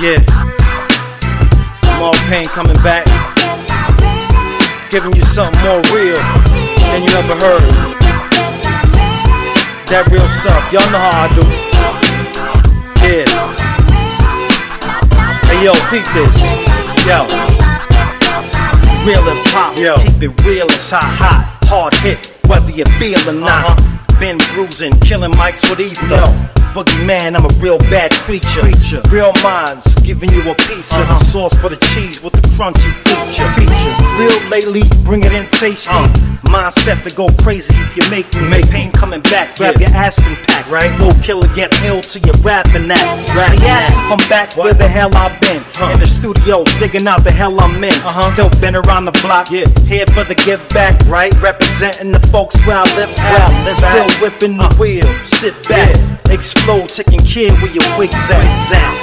Yeah. More pain coming back. Giving you something more real than you ever heard. That real stuff. Y'all know how I do. Yeah. Hey yo, peep this. Yo. Real and pop. Yo. Keep it real, it's hot, hot. Hard hit, whether you feel or not. Uh-huh. Been bruising, killing mics with ether. Boogie man, I'm a real bad creature. creature. Real minds, giving you a piece of the sauce for the cheese with the crunchy feature. feature. Real lately, bring it in tasty. Mindset to go crazy if you make me. Make pain coming back, grab your Aspen pack. Right? No killer get ill till you're rapping that. Right? Ask if I'm back where the hell I've been. In the studio, digging out the hell I'm in. Still been around the block, yeah. Here for the give back, right? Representing the folks where I live at. Well, still whipping the wheel. Sit back, explode, taking care where your wigs at.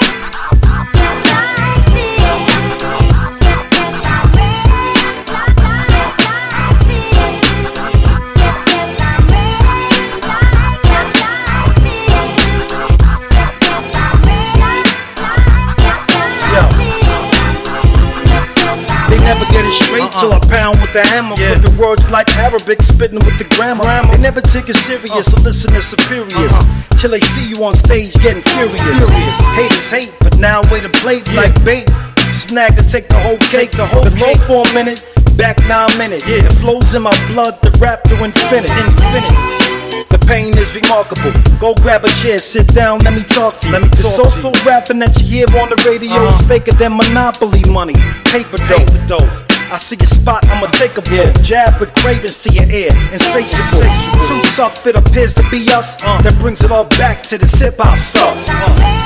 It straight till I uh-uh. pound with the hammer. Flipping words like Arabic, spitting with the grammar. They never take it serious uh-uh. or listen to superiors uh-uh. till they see you on stage getting furious. Haters hate, but now way to play like bait. Snag to take the whole cake, the whole flow for a minute. Back in it. Yeah, the flows in my blood, the rap to infinite, infinite. The pain is remarkable. Go grab a chair, sit down, let me talk to you. Let me talk it's also rapping that you hear on the radio. It's uh-huh. faker than monopoly money. Paper dope. dope. I see a spot, I'ma take a blow. Jab with cravings to your ear, insatiable. Too tough, it appears to be us. Uh, that brings it all back to this hip hop stuff.